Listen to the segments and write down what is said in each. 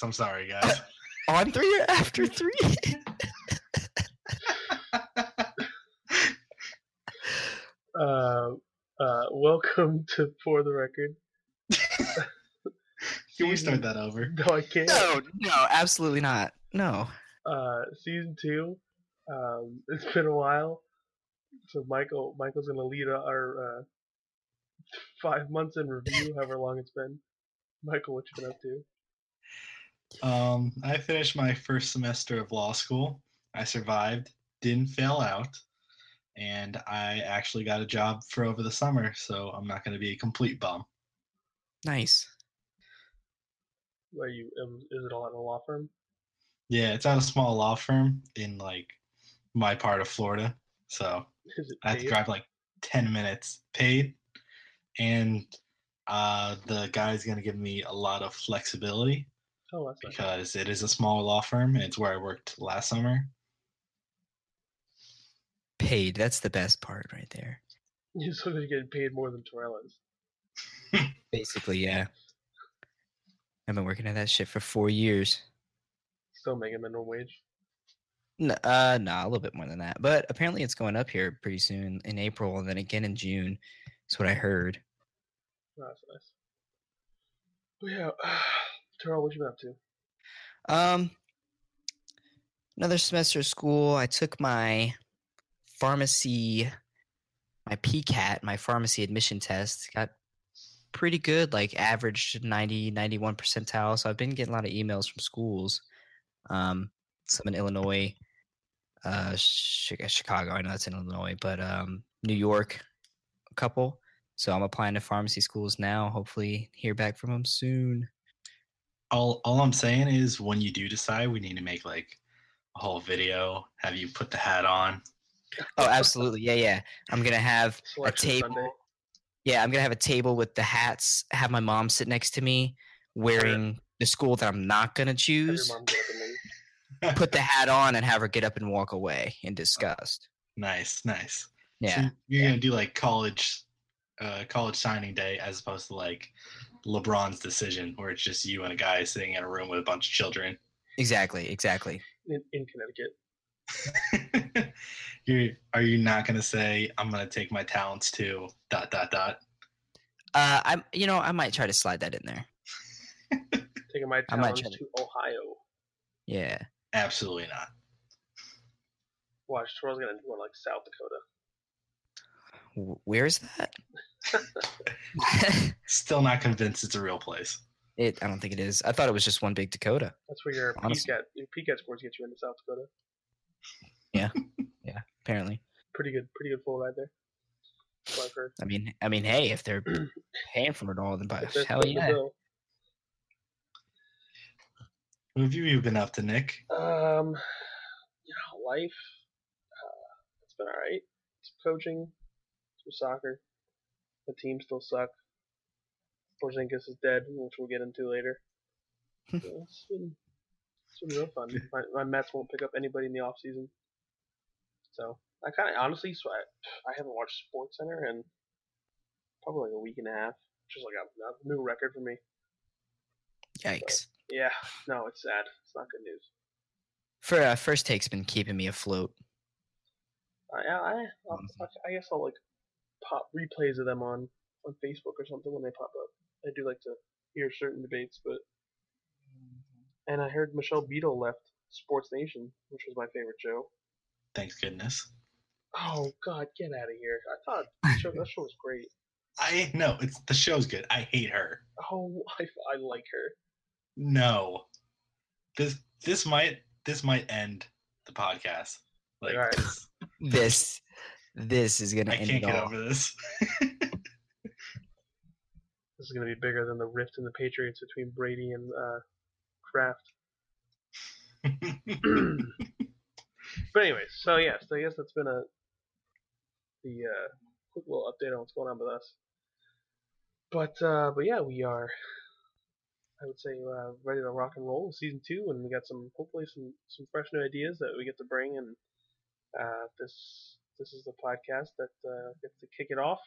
this. I'm sorry, guys. On three or after three? uh, uh, welcome to For the Record. Can we start that over? No, I can't. no, no, absolutely not. No. Uh, season two. Um, it's been a while. So Michael, Michael's gonna lead our uh, five months in review, however long it's been. Michael, what you been up to? Um, I finished my first semester of law school. I survived, didn't fail out, and I actually got a job for over the summer, so I'm not going to be a complete bum. Nice. Are you? Um, is it all at a law firm? Yeah, it's at a small law firm in like my part of Florida, so I have to paid? drive like 10 minutes paid, and uh, the guy's going to give me a lot of flexibility Oh, that's nice. because it is a small law firm and it's where I worked last summer. Paid. That's the best part right there. You're still gonna get paid more than Terrell is. Basically, yeah. I've been working at that shit for four years. Still making minimum wage. No, uh, nah, a little bit more than that. But apparently, it's going up here pretty soon in April, and then again in June. Is what I heard. Oh, that's nice. But yeah, Terrell, what you been up to? Um, another semester of school. I took my pharmacy, my PCAT, my pharmacy admission test. Got pretty good, like averaged 90, 91 percentile. So I've been getting a lot of emails from schools. Um, some in Illinois, uh, Chicago. I know that's in Illinois, but um, New York, a couple. So I'm applying to pharmacy schools now. Hopefully, hear back from them soon. All, all I'm saying is when you do decide, we need to make like a whole video, have you put the hat on. Oh, absolutely. Yeah, yeah. I'm gonna have Selection table. Sunday. yeah, I'm gonna have a table with the hats. Have my mom sit next to me, wearing the school that I'm not gonna choose. your mom get up and leave. Put the hat on and have her get up and walk away in disgust. Nice, nice. Yeah, So you're gonna do like college, uh, college signing day as opposed to like LeBron's decision, where it's just you and a guy sitting in a room with a bunch of children. exactly, exactly. in, in Connecticut. you are you not gonna say I'm gonna take my talents to dot dot dot? Uh, I'm, you know, I might try to slide that in there. Taking my I might talents to- to Ohio. Yeah. Absolutely not. Watch, Terrell's gonna do to like South Dakota. W- Where's that? Still not convinced it's a real place. it. I don't think it is. I thought it was just one big Dakota. That's where your Honestly. PCAT, your PCAT scores get you into South Dakota. Yeah, yeah. Apparently. Pretty good, pretty good full ride there. I've heard. I mean, I mean, hey, if they're paying for it all, then by If hell yeah. bill. What have you been up to, Nick? Um, you know, life. Uh, it's been all right. Some coaching, soccer. The team still suck. Porzingis is dead, which we'll get into later. So it's been it's been real fun. My, my Mets won't pick up anybody in the off season, so I kind of honestly, so I I haven't watched Sports Center in probably like a week and a half, which is like a, a new record for me. Yikes. Yeah, no, it's sad. It's not good news. For uh, first take's been keeping me afloat. I, I, I'll, I guess I'll like pop replays of them on on Facebook or something when they pop up. I do like to hear certain debates, but and I heard Michelle Beadle left Sports Nation, which was my favorite show. Thanks goodness. Oh God, get out of here! I thought that show, that show was great. I know it's the show's good. I hate her. Oh, I, I like her. No, this this might this might end the podcast. Like All right. this- This, this is gonna I end can't it get all. over this. This is gonna be bigger than the rift in the Patriots between Brady and uh, Kraft. but anyways, so yeah, so I guess that's been a the uh, quick little update on what's going on with us. But uh, but yeah, we are. I would say uh, ready to rock and roll with season two, and we got some hopefully some some fresh new ideas that we get to bring, and uh, this this is the podcast that uh, gets to kick it off.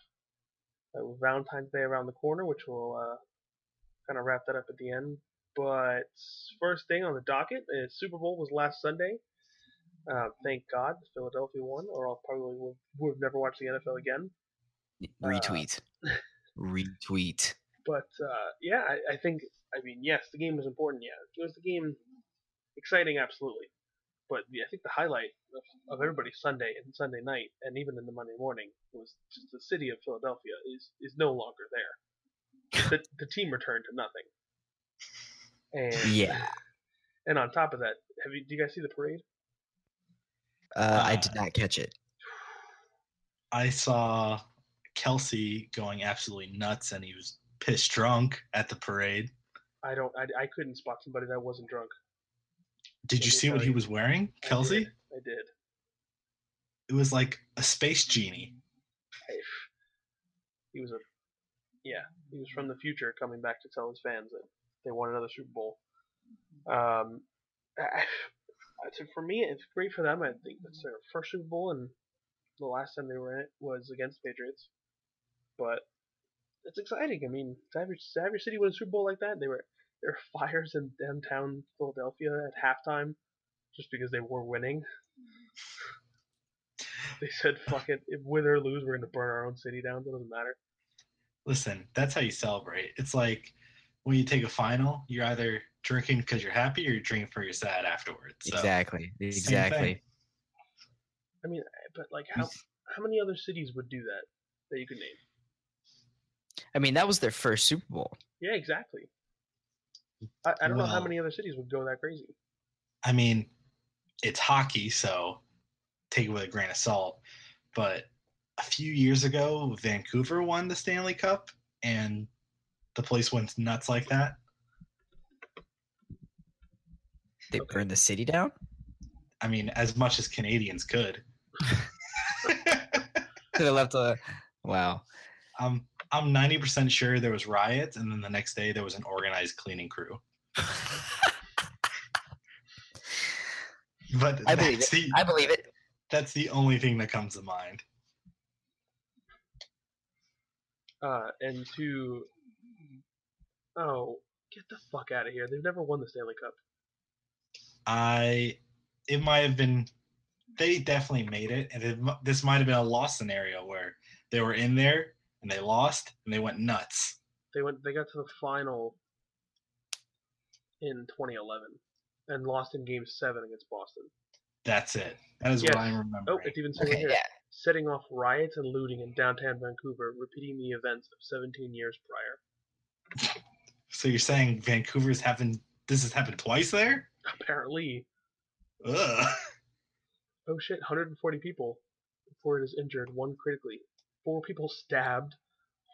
uh, with Valentine's Day around the corner, which will uh, kind of wrap that up at the end. But first thing on the docket is Super Bowl was last Sunday. Uh, thank God Philadelphia won, or I'll probably would, would have never watched the NFL again. Uh, Retweet. Retweet. But uh, yeah, I, I think I mean yes, the game was important. Yeah, it was the game exciting, absolutely. But yeah, I think the highlight of, of everybody's Sunday and Sunday night, and even in the Monday morning, was just the city of Philadelphia is is no longer there. The the team returned to nothing. And Yeah. And on top of that, have you do you guys see the parade? Uh, I Uh, did not catch it. I saw Kelce going absolutely nuts, and he was pissed drunk at the parade. I don't. I, I couldn't spot somebody that wasn't drunk. Did you see what he was wearing, I Kelce? did. I did. It was like a space genie. I- He was a. Yeah, he was from the future coming back to tell his fans that they won another Super Bowl. Um, I, I, so for me, it's great for them. I think it's their first Super Bowl, and the last time they were in it was against the Patriots. But it's exciting. I mean, to have your, to have your city win a Super Bowl like that, they were there were fires in downtown Philadelphia at halftime just because they were winning. They said, "Fuck it, if win or lose, we're gonna burn our own city down. It doesn't matter." Listen, that's how you celebrate. It's like when you take a final, you're either drinking because you're happy or you're drinking for you're sad afterwards. So, exactly. Exactly. I mean, but like, how how many other cities would do that that you could name? I mean, that was their first Super Bowl. Yeah, exactly. I, I don't know how many other cities would go that crazy. I mean, it's hockey, so take it with a grain of salt. But a few years ago, Vancouver won the Stanley Cup, and the place went nuts like that. They Okay. burned the city down. I mean, as much as Canadians could. They left a. Wow. I'm I'm 90% sure there was riots, and then the next day there was an organized cleaning crew. But I believe that's it. the I believe it. that's the only thing that comes to mind. Uh, and to oh, get the fuck out of here! They've never won the Stanley Cup. I it might have been they definitely made it, and it, this might have been a loss scenario where they were in there and they lost and they went nuts. They went. They got to the final in 2011 and lost in Game Seven against Boston. That's it. That is Yes. what I remember. Oh, it's even saying Okay. here. Yeah. setting off riots and looting in downtown Vancouver, repeating the events of 17 years prior. So you're saying Vancouver's happened? This has happened twice there? Apparently, Ugh. oh shit, 140 people Before it is injured, one critically, four people stabbed.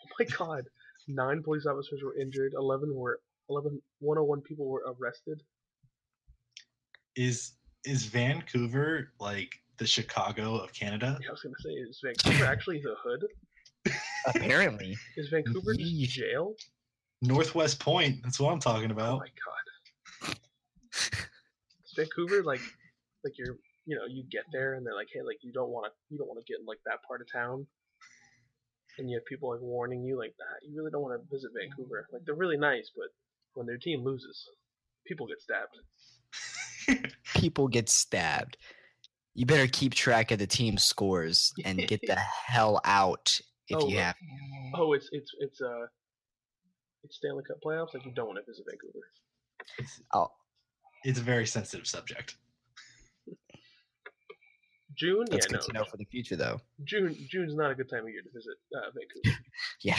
Oh my god, nine police officers were injured, 11 were 11 101 people were arrested. Is is Vancouver like the Chicago of Canada? Yeah, I was gonna say, is Vancouver actually the hood? Apparently. Is Vancouver just jail? Northwest Point. That's what I'm talking about. Oh my god. Is Vancouver like like you're you know you get there and they're like hey like you don't want to you don't want to get in like that part of town and you have people like warning you like that. you really don't want to visit Vancouver like they're really nice but when their team loses people get stabbed People get stabbed. You better keep track of the team's scores and get the hell out if Oh, you uh, have. oh it's it's it's uh it's Stanley Cup playoffs like you don't want to visit Vancouver It's, Oh, it's a very sensitive subject. June that's yeah good no, to know for the future, though. June June's not a good time of year to visit uh, Vancouver Yeah.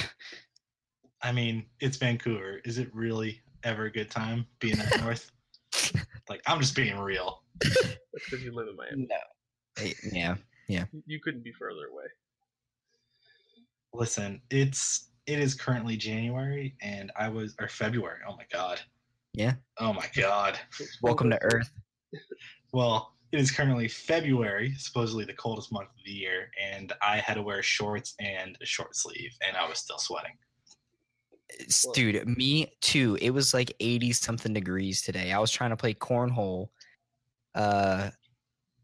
I mean, it's Vancouver. Is it really ever a good time being up north? Like, I'm just being real. that's because you live in Miami No. Eh, Yeah. You- you couldn't be further away Listen, it's it is currently January, and I was or February. Oh my god. Yeah. Oh my god. Welcome to Earth. Well, it is currently February, supposedly the coldest month of the year, and I had to wear shorts and a short sleeve, and I was still sweating. Dude, me too. It was like 80 something degrees today. I was trying to play cornhole uh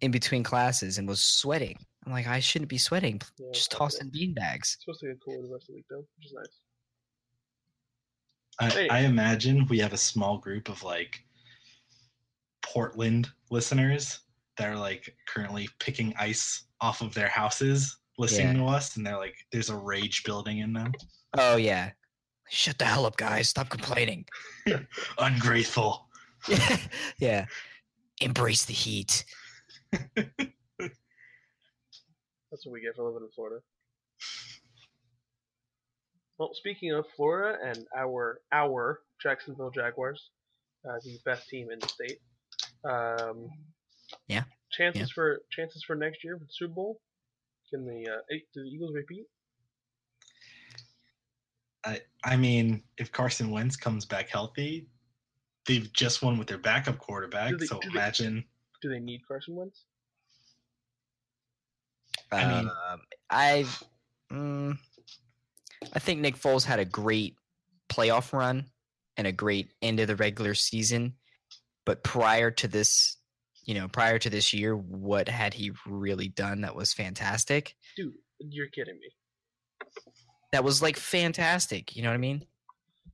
in between classes and was sweating. I'm like, I shouldn't be sweating. Yeah, Just it's toss in bean bags. It's supposed to get cooler the rest of the week though, which is nice. I, Hey. I imagine we have a small group of like Portland listeners that are like currently picking ice off of their houses listening to us, and they're like, there's a rage building in them. Oh yeah. Shut the hell up, guys. Stop complaining. Ungrateful. Yeah. yeah. Embrace the heat. That's what we get for living in Florida. Well, speaking of Florida and our our Jacksonville Jaguars, uh, the best team in the state. Um, Yeah, Chances yeah. for chances for next year for the Super Bowl. Can the uh, eight, do the Eagles repeat? I I mean, if Carson Wentz comes back healthy, they've just won with their backup quarterback. They- so do they- imagine. Do they need Carson Wentz? I mean- Um, I, mm, I think Nick Foles had a great playoff run and a great end of the regular season, but prior to this, you know, prior to this year, what had he really done that was fantastic? Dude, you're kidding me. That was like fantastic. You know what I mean?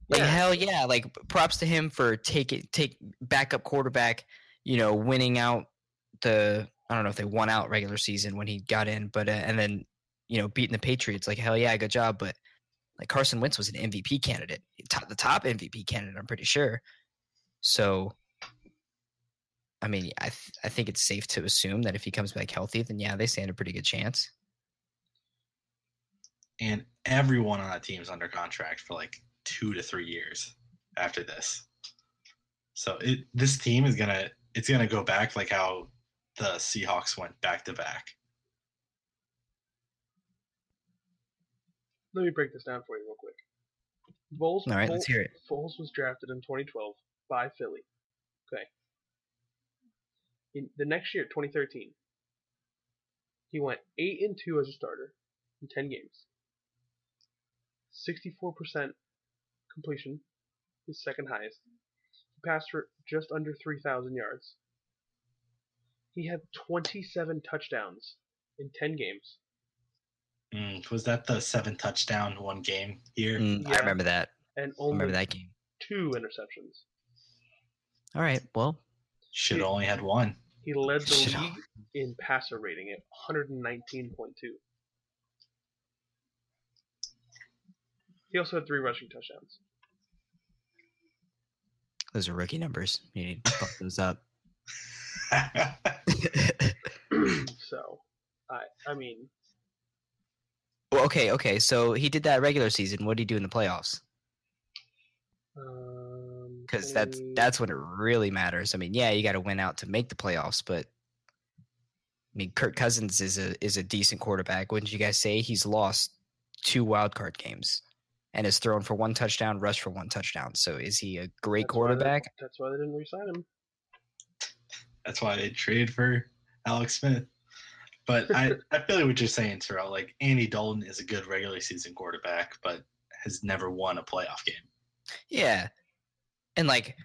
Like Yeah. hell yeah! Like props to him for take it, take backup quarterback. You know, winning out the I don't know if they won out regular season when he got in, but uh, and then you know beating the Patriots. Like hell yeah, good job. But like Carson Wentz was an MVP candidate, top, the top MVP candidate. I'm pretty sure. So, I mean, I th- I think it's safe to assume that if he comes back healthy, then yeah, they stand a pretty good chance. and everyone on that team is under contract for like two to three years after this. So it this team is gonna it's gonna go back like how the Seahawks went back to back. Let me break this down for you real quick. Foles, All right, Foles, let's hear it. Foles was drafted in 2012 by Philly. Okay. In the next year, 2013, he went eight and two as a starter in 10 games. 64% completion, his second highest. He passed for just under 3,000 yards. He had 27 touchdowns in 10 games. Mm, was that the seven touchdown one game here? Mm, I remember that. and I remember that game. two interceptions. All right. Well, Should have only had one. He led the league in passer rating at 119.2. He also had three rushing touchdowns. those are rookie numbers. You need to bump those up. so, I I mean, well, okay, okay. So he did that regular season. What did he do in the playoffs? um, Because that's mm. that's when it really matters. I mean, yeah, you got to win out to make the playoffs, but I mean, Kirk Cousins is a is a decent quarterback. Wouldn't you guys say he's lost two wild card games and has thrown for one touchdown, rushed for one touchdown? So is he a great that's why they- quarterback? That's why they didn't re-sign him. That's why they traded for Alex Smith. But I, I feel like what you're saying, Terrell. Like Andy Dalton is a good regular season quarterback, but has never won a playoff game. Yeah. And like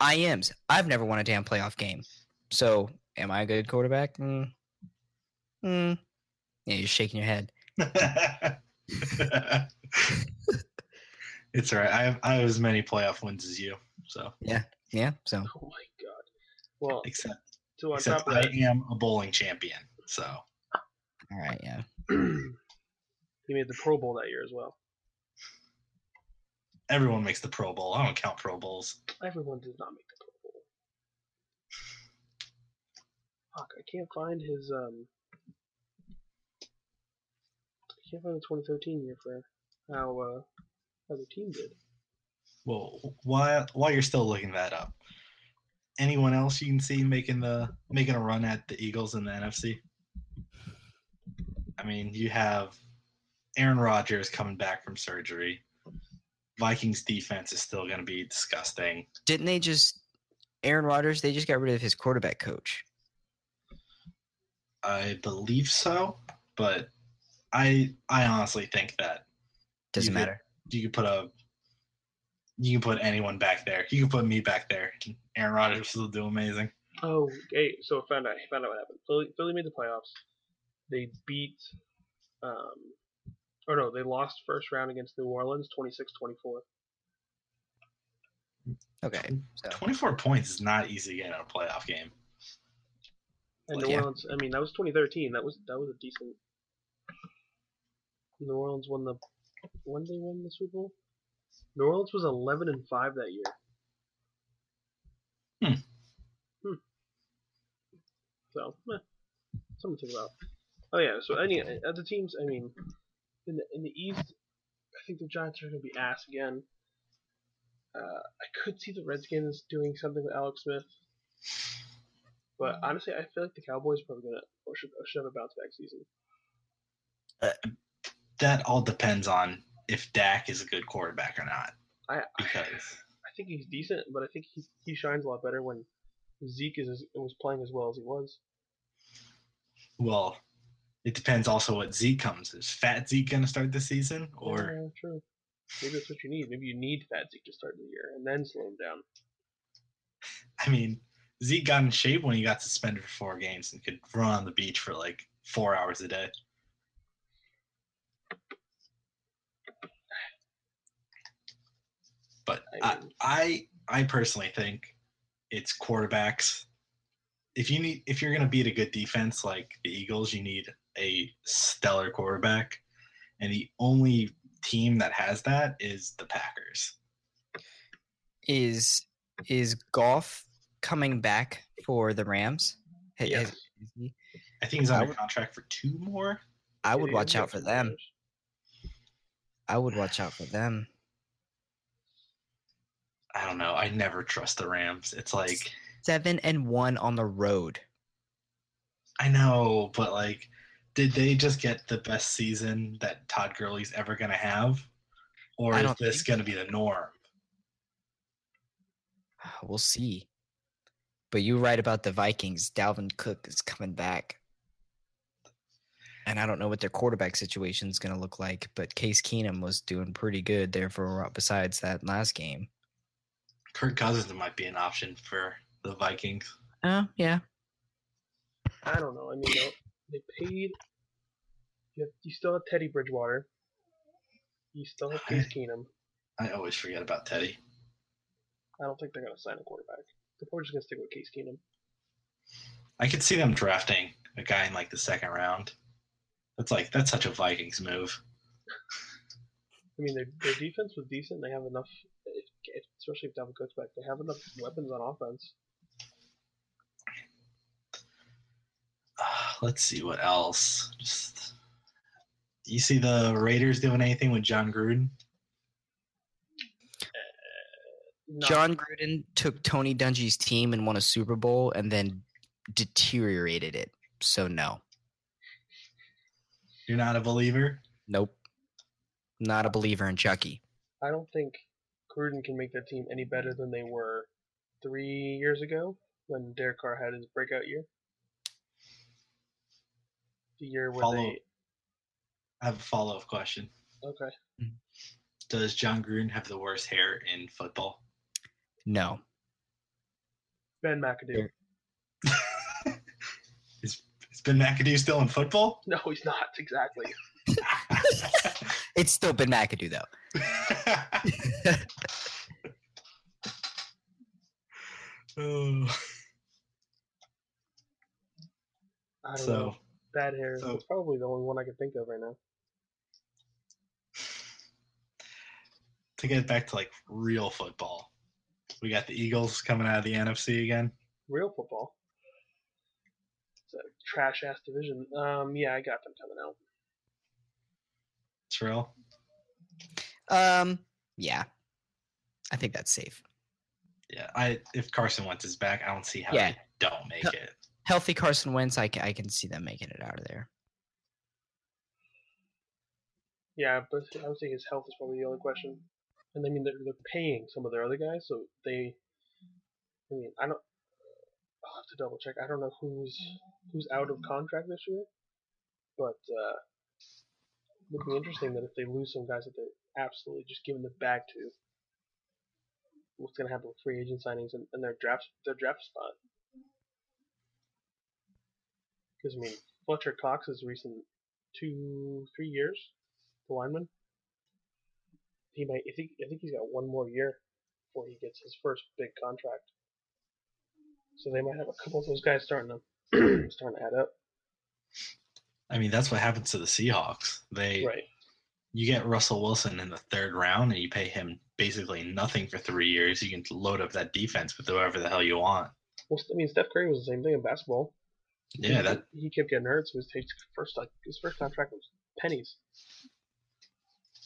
IMs, I've never won a damn playoff game. So am I a good quarterback? Mm. Mm. Yeah, you're shaking your head. it's all right. I have I have as many playoff wins as you. So Yeah. Yeah. So Oh my god. Well, except so on except top of I that, am a bowling champion. So all right, yeah. he made the Pro Bowl that year as well. Everyone makes the Pro Bowl. I don't count Pro Bowls. Everyone does not make the Pro Bowl. Fuck, I can't find his um. I can't find the 2013 year for how uh how the team did. Well, while while you're still looking that up, anyone else you can see making the making a run at the Eagles in the NFC? I mean, you have Aaron Rodgers coming back from surgery. Vikings defense is still going to be disgusting. Didn't they just Aaron Rodgers? They just got rid of his quarterback coach. I believe so, but I I honestly think that Doesn't You could- matter. you could put a you can put anyone back there. You can put me back there. Aaron Rodgers will do amazing. Oh, hey, so I found out. I found out what happened. Philly, Philly made the playoffs. they beat, um, or no, they lost first round against New Orleans, 26-24. Okay. So 24 points is not easy to get in a playoff game. And Well, New yeah. Orleans, I mean, that was 2013. That was that was a decent. New Orleans won the. When they won the Super Bowl? New Orleans was 11 and five that year. Hmm. Hmm. So, eh, something to think about. Oh yeah. So any other teams? I mean, in the in the East, I think the Giants are going to be ass again. Uh, I could see the Redskins doing something with Alex Smith. But honestly, I feel like the Cowboys are probably gonna or should, or should have a bounce back season. That all depends on if Dak is a good quarterback or not. I Because I think he's decent, but I think he he shines a lot better when Zeke is was playing as well as he was. well, it depends also what Zeke comes. Is Fat Zeke going to start the season, or Yeah, true. Maybe that's what you need. Maybe you need Fat Zeke to start the year and then slow him down. I mean, Zeke got in shape when he got suspended for four games and could run on the beach for like four hours a day. But I I, I, I personally think it's quarterbacks. If you need, if you're going to beat a good defense like the Eagles, you need a stellar quarterback, and the only team that has that is the Packers. is is Goff coming back for the Rams? Ha- has-? I think he's under would- contract for two more. I would watch out for them. I would watch out for them. I don't know. I never trust the Rams. It's like Seven and one on the road. I know, but like, did they just get the best season that Todd Gurley's ever gonna have, or is this gonna be the norm? Ah, we'll see. But you're right about the Vikings. Dalvin Cook is coming back. And I don't know what their quarterback situation is going to look like, but Case Keenum was doing pretty good there for besides that last game. Kirk Cousins might be an option for the Vikings. Oh, yeah. I don't know. I mean, they, they paid. You, have, you still have Teddy Bridgewater. You still have Case Keenum. I always forget about Teddy. I don't think they're gonna sign a quarterback. They're probably just gonna stick with Case Keenum. I could see them drafting a guy in like the second round. That's like that's such a Vikings move. I mean, their their defense was decent. They have enough, especially if Dalvin Cook's back. They have enough weapons on offense. Uh, let's see what else. Just you see the Raiders doing anything with Jon Gruden? Uh, not- Jon Gruden took Tony Dungy's team and won a Super Bowl and then deteriorated it. So, no. You're not a believer? Nope. Not a believer in Chucky. I don't think Gruden can make their team any better than they were three years ago when Derek Carr had his breakout year. The year where Follow. they I have a follow up question. okay. Does Jon Gruden have the worst hair in football? No. Ben McAdoo. There- is, is Ben McAdoo still in football? No, he's not exactly. It's still Ben McAdoo, though. oh, I don't so know. Bad hair. so- That's probably the only one I can think of right now. to get back to like real football, we got the Eagles coming out of the NFC again. Real football. It's a trash ass division. Um, yeah, I got them coming out. It's real. Um, yeah. I think that's safe. Yeah, I if Carson Wentz is back, I don't see how Yeah. they don't make it. Healthy Carson Wentz, I I can see them making it out of there. Yeah, but I would say his health is probably the only question. And I mean, they're, they're paying some of their other guys, so they. I mean, I don't. I'll have to double check. I don't know who's who's out of contract this year, but uh, it would be interesting that if they lose some guys that they're absolutely just giving the bag to, what's going to happen with free agent signings and, and their draft their draft spot? Because I mean, Fletcher Cox's recent two, three years, the lineman. He might. I think. I think he's got one more year before he gets his first big contract. So they might have a couple of those guys starting to starting to add up. I mean, that's what happens to the Seahawks. They Right. you get Russell Wilson in the third round and you pay him basically nothing for three years. You can load up that defense with whoever the hell you want. Well, I mean, Steph Curry was the same thing in basketball. Yeah, that he kept getting hurt, so his his first like his first contract was pennies.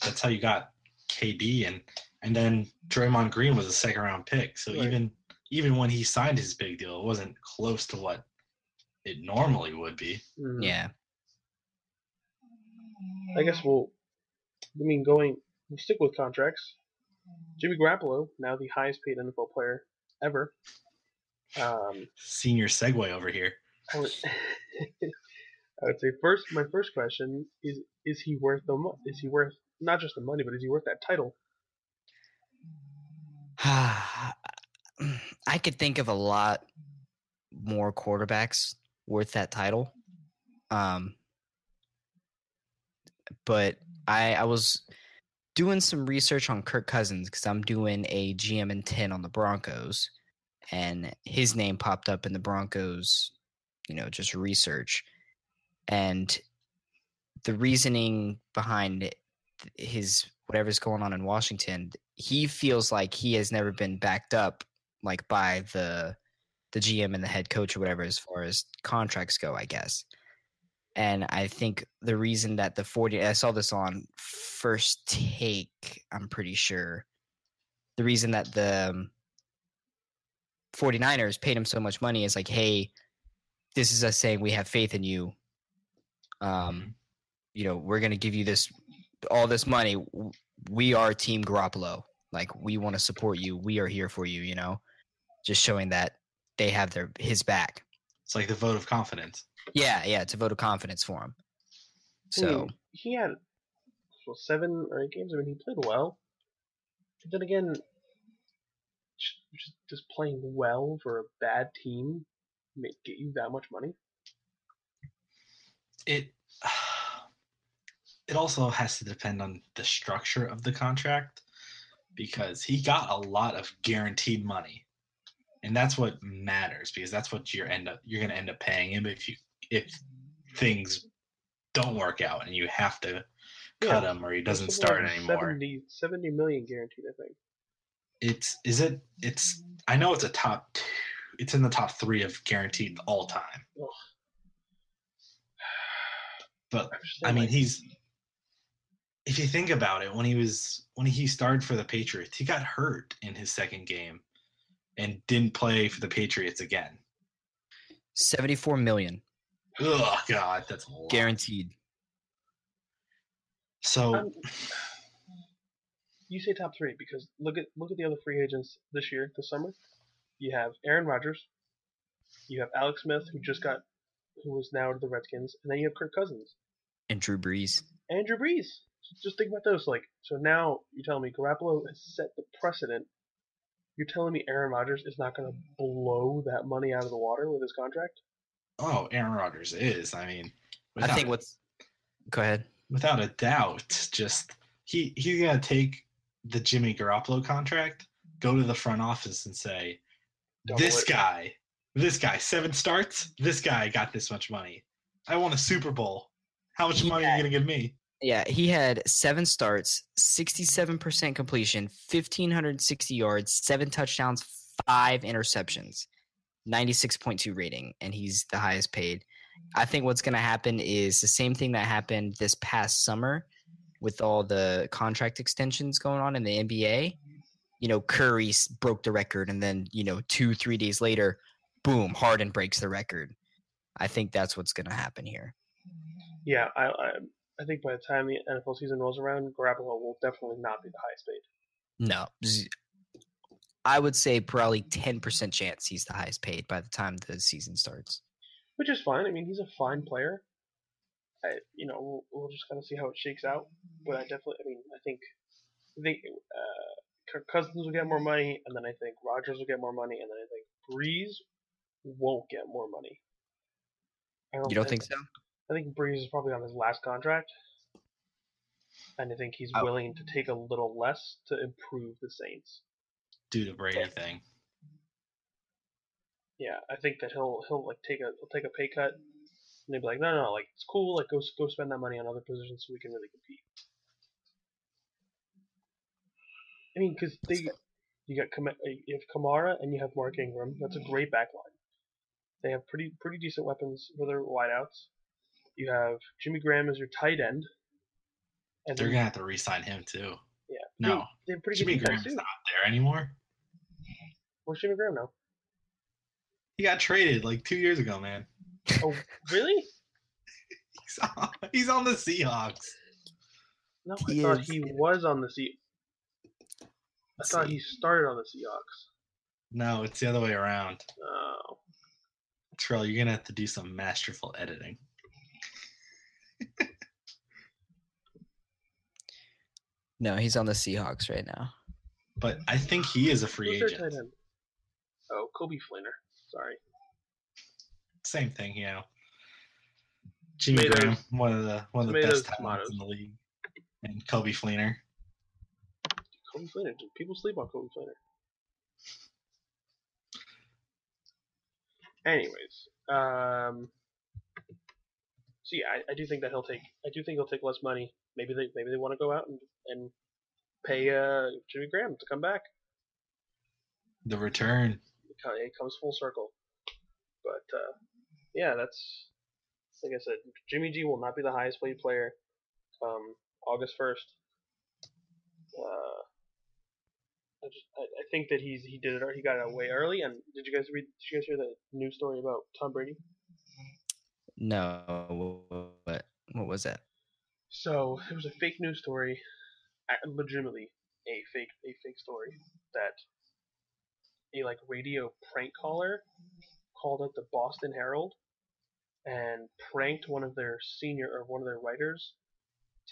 that's how you got KD and and then Draymond Green was a second round pick. So Right. even even when he signed his big deal, it wasn't close to what it normally would be. Mhm. Yeah. I guess we'll. I mean, going. We'll stick with contracts. Jimmy Garoppolo, now the highest paid NFL player ever. Um, Senior segue over here. I would, say first. My first question is: Is he worth the? Is he worth not just the money, but is he worth that title? I could think of a lot more quarterbacks worth that title. Um, but I I was doing some research on Kirk Cousins because I'm doing a GM and 10 on the Broncos, and his name popped up in the Broncos, you know, just research. And the reasoning behind his whatever's going on in Washington, he feels like he has never been backed up like by the the GM and the head coach or whatever as far as contracts go, I guess. And I think the reason that the 40 I saw this on first take, I'm pretty sure. The reason that the um, 49ers paid him so much money is like, hey, this is us saying we have faith in you. Um, you know, we're gonna give you this all this money. We are Team Garoppolo. Like we want to support you. We are here for you. You know, just showing that they have their his back. It's like the vote of confidence. Yeah, yeah, it's a vote of confidence for him. I mean, So he had well, seven or eight games. I mean, he played well. But then again, just, just playing well for a bad team make get you that much money. It it also has to depend on the structure of the contract because he got a lot of guaranteed money. And that's what matters because that's what you're end up you're gonna end up paying him if you if things don't work out and you have to cut Yeah, him or he doesn't start anymore. 70, 70 million guaranteed, I think. It's is it it's I know it's a top two, it's in the top three of guaranteed all time. But I'm just I saying, mean, he's if you think about it, when he was when he started for the Patriots, he got hurt in his second game and didn't play for the Patriots again. Seventy-four million. 74 million Oh God, that's a lot. guaranteed. So I'm- you say top three because look at look at the other free agents this year, this summer. You have Aaron Rodgers, you have Alex Smith, who just got, who is now to the Redskins, and then you have Kirk Cousins, And Drew Brees. And Drew Brees. So just think about those. Like, so now you're telling me Garoppolo has set the precedent. You're telling me Aaron Rodgers is not going to blow that money out of the water with his contract? oh, Aaron Rodgers is. I mean, I think what's go ahead. without a doubt, just he he's gonna take the Jimmy Garoppolo contract, go to the front office and say, Double "This it." guy, this guy, seven starts. This guy got this much money. I won a Super Bowl. How much money are you gonna give me?" Yeah, he had seven starts, 67% completion, 1,560 yards, seven touchdowns, five interceptions, 96.2 rating, and he's the highest paid. I think what's going to happen is the same thing that happened this past summer with all the contract extensions going on in the NBA. You know, Curry broke the record, and then, you know, two, three days later, boom, Harden breaks the record. I think that's what's going to happen here. Yeah, I, I I think by the time the NFL season rolls around, Garoppolo will definitely not be the highest paid. No. I would say probably 10% chance he's the highest paid by the time the season starts. which is fine. I mean, he's a fine player. I, you know, we'll, we'll just kind of see how it shakes out. But I definitely, I mean, I think, I think uh, Kirk Cousins will get more money, and then I think Rodgers will get more money, and then I think Brees won't get more money. I You don't think so? I think Brees is probably on his last contract, and I think he's Oh. willing to take a little less to improve the Saints. Do the Brady thing. Yeah, I think that he'll he'll like take a he'll take a pay cut, and they'll be like, no, no, no, like it's cool, like go go spend that money on other positions so we can really compete. I mean, because they you got Kam- you have Kamara and you have Mark Ingram. That's a great back line. They have pretty pretty decent weapons for their wideouts. You have Jimmy Graham as your tight end. And They're gonna have to re-sign him too. yeah, No, they, they have pretty Jimmy good Graham's too. not there anymore. Where's Jimmy Graham now? He got traded like two years ago, man. Oh, really? He's on, he's on the Seahawks. No, I He thought is- he was on the Sea. I thought see. he started on the Seahawks. No, it's the other way around. Oh, Terrell, you're gonna have to do some masterful editing. No, he's on the Seahawks right now. But I think he is a free who's their agent. tight end? Oh, Coby Fleener. Sorry. Same thing, you know. Jimmy Tomatoes. Graham, one of the one of the Tomatoes, best talents tomatoes. in the league, and Coby Fleener. Fleener. dude, People sleep on Coby Fleener. Anyways, um, so yeah, I, I do think that he'll take. I do think he'll take less money. Maybe they maybe they want to go out and and pay uh, Jimmy Graham to come back. The return. It it comes full circle. But uh, yeah, that's like I said. Jimmy G will not be the highest paid player um, August first. Uh, I just I, I think that he's he did it he got it way early. And did you guys read? Did you guys hear the news story about Tom Brady? No, what what was that? So it was a fake news story, legitimately a fake a fake story that a like radio prank caller called up the Boston Herald and pranked one of their senior or one of their writers,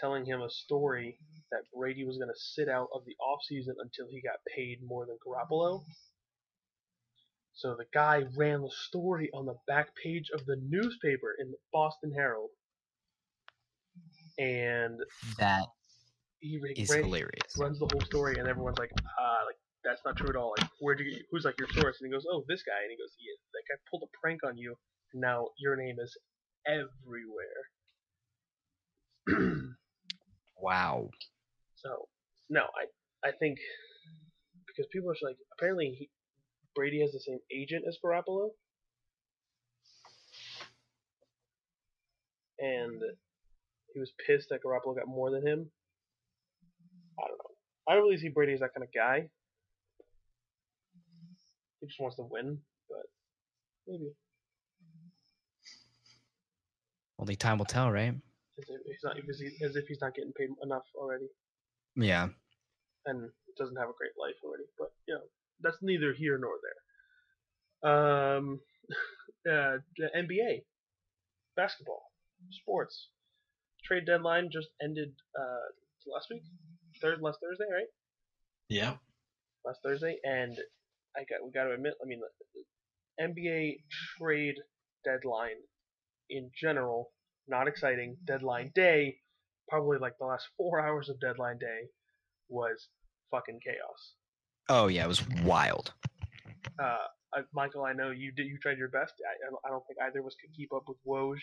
telling him a story that Brady was going to sit out of the offseason until he got paid more than Garoppolo. So the guy ran the story on the back page of the newspaper in the Boston Herald. And That he is ran- hilarious. runs the whole story, and everyone's like, ah, like that's not true at all. Like, where do you? Who's like your source? And he goes, oh, this guy. And he goes, yeah, that guy pulled a prank on you, and now your name is everywhere. Wow. so, no, I I think because people are like, apparently he, Brady has the same agent as Garoppolo, and he was pissed that Garoppolo got more than him. I don't know. I don't really see Brady as that kind of guy. He just wants to win, but maybe Only time will tell, right? As if he's not as if he's not getting paid enough already, Yeah. and doesn't have a great life already. But you know, that's neither here nor there. Um, uh, the NBA, basketball, sports, trade deadline just ended uh last week, third last Thursday, right? Yeah, last Thursday, and I got we got to admit, I mean, the NBA trade deadline in general not exciting. Deadline day, probably like the last four hours of deadline day, was fucking chaos. Oh yeah, it was wild. Uh, I, Michael, I know you did. You tried your best. I, I, don't, I don't think either of us could keep up with Woj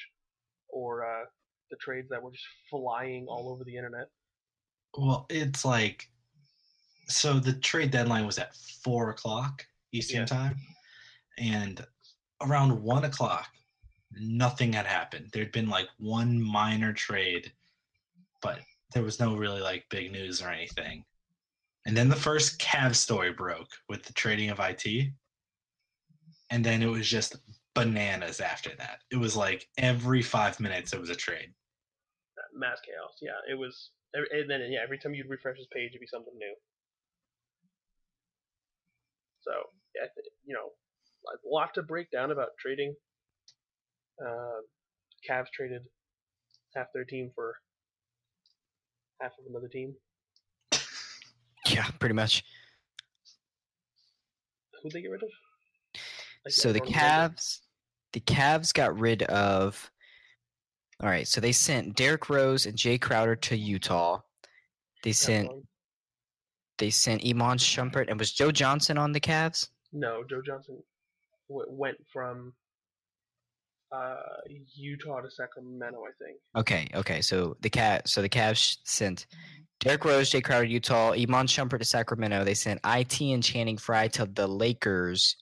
or uh, the trades that were just flying all over the internet. Well, it's like so the trade deadline was at four o'clock Eastern Yeah. time, and around one o'clock, nothing had happened. There'd been like one minor trade, but there was no really like big news or anything. And then the first Cavs story broke with the trading of IT, and then it was just bananas after that. It was like every five minutes it was a trade. mass chaos. Yeah, it was. And then yeah, every time you'd refresh his page, it'd be something new. So yeah, you know, a lot to break down about trading. Uh, Cavs traded half their team for half of another team. Yeah, pretty much. Who'd they get rid of? Like, So the? Cavs, the Cavs got rid of All right, so they sent Derrick Rose and Jae Crowder to Utah. They sent they sent Iman Shumpert and was Joe Johnson on the Cavs? No, Joe Johnson w- went from uh, Utah to Sacramento, I think. Okay, okay. So the cat so the Cavs sent Derrick Rose, Jae Crowder Utah, Iman Shumpert to Sacramento. They sent IT and Channing Frye to the Lakers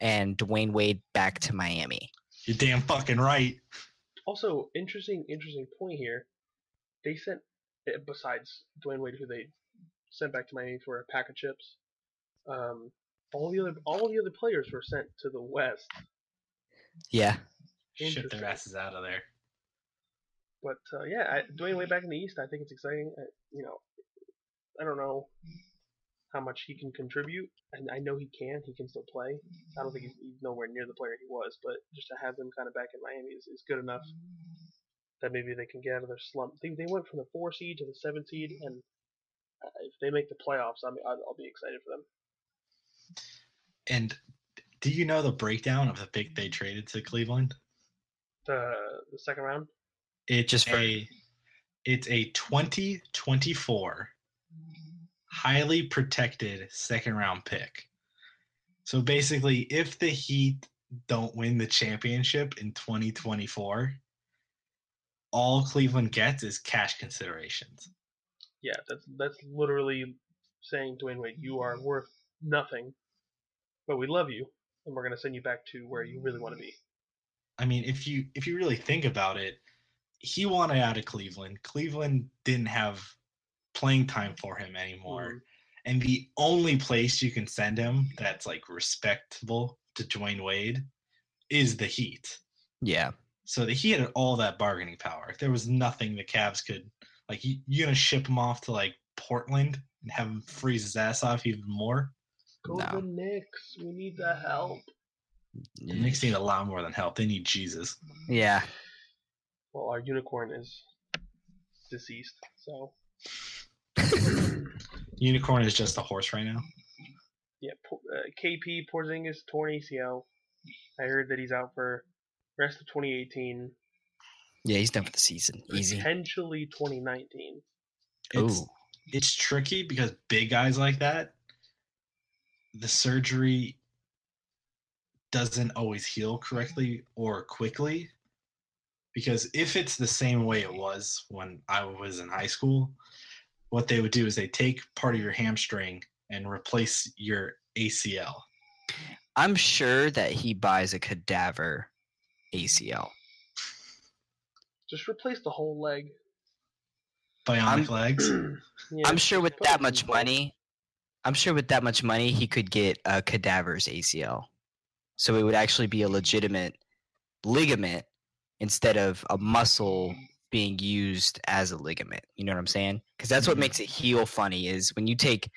and Dwyane Wade back to Miami. You're damn fucking right. Also, interesting, interesting point here. They sent, eh, besides Dwyane Wade, who they sent back to Miami for a pack of chips, um, all the other all the other players were sent to the West. Yeah. Shit Interesting. their asses out of there. But uh, yeah, I, Dwyane Wade back in the East, I think it's exciting. I, you know, I don't know how much he can contribute, and I know he can. He can still play. I don't think he's, he's nowhere near the player he was, but just to have him kind of back in Miami is, is good enough that maybe they can get out of their slump. They, they went from the four seed to the seven seed, and uh, if they make the playoffs, I mean, I'll, I'll be excited for them. And do you know the breakdown of the pick they traded to Cleveland? The the second round, It's Just for- a it's a 2024 highly protected second round pick. So basically, if the Heat don't win the championship in 2024, all Cleveland gets is cash considerations. yeah, that's that's literally saying Dwyane Wade, you are worth nothing, but we love you, and we're gonna send you back to where you really want to be. I mean, if you if you really think about it, he wanted out of Cleveland. Cleveland didn't have playing time for him anymore. Mhm. And the only place you can send him that's like respectable to Dwyane Wade is the Heat. Yeah. So the Heat had all that bargaining power. There was nothing the Cavs could like. You, you gonna ship him off to like Portland and have him freeze his ass off even more? Go No. the Knicks. We need the help. The Knicks need a lot more than help. They need Jesus. Yeah. Well, our unicorn is deceased, so Unicorn is just a horse right now. yeah. Po- Uh, KP Porzingis torn ACL. I heard that he's out for rest of 2018, Yeah, he's done for the season. Easy. potentially 2019. It's Ooh. it's tricky because big guys like that, the surgery doesn't always heal correctly or quickly. Because if it's the same way it was when I was in high school, what they would do is they take part of your hamstring and replace your ACL. I'm sure that he buys a cadaver ACL. Just replace the whole leg. Bionic legs. Yeah, I'm sure with that much money, I'm sure with that much money he could get a cadaver's ACL. So it would actually be a legitimate ligament instead of a muscle mm-hmm. being used as a ligament. You know what I'm saying? Because that's what Mhm. makes it heal funny is when you take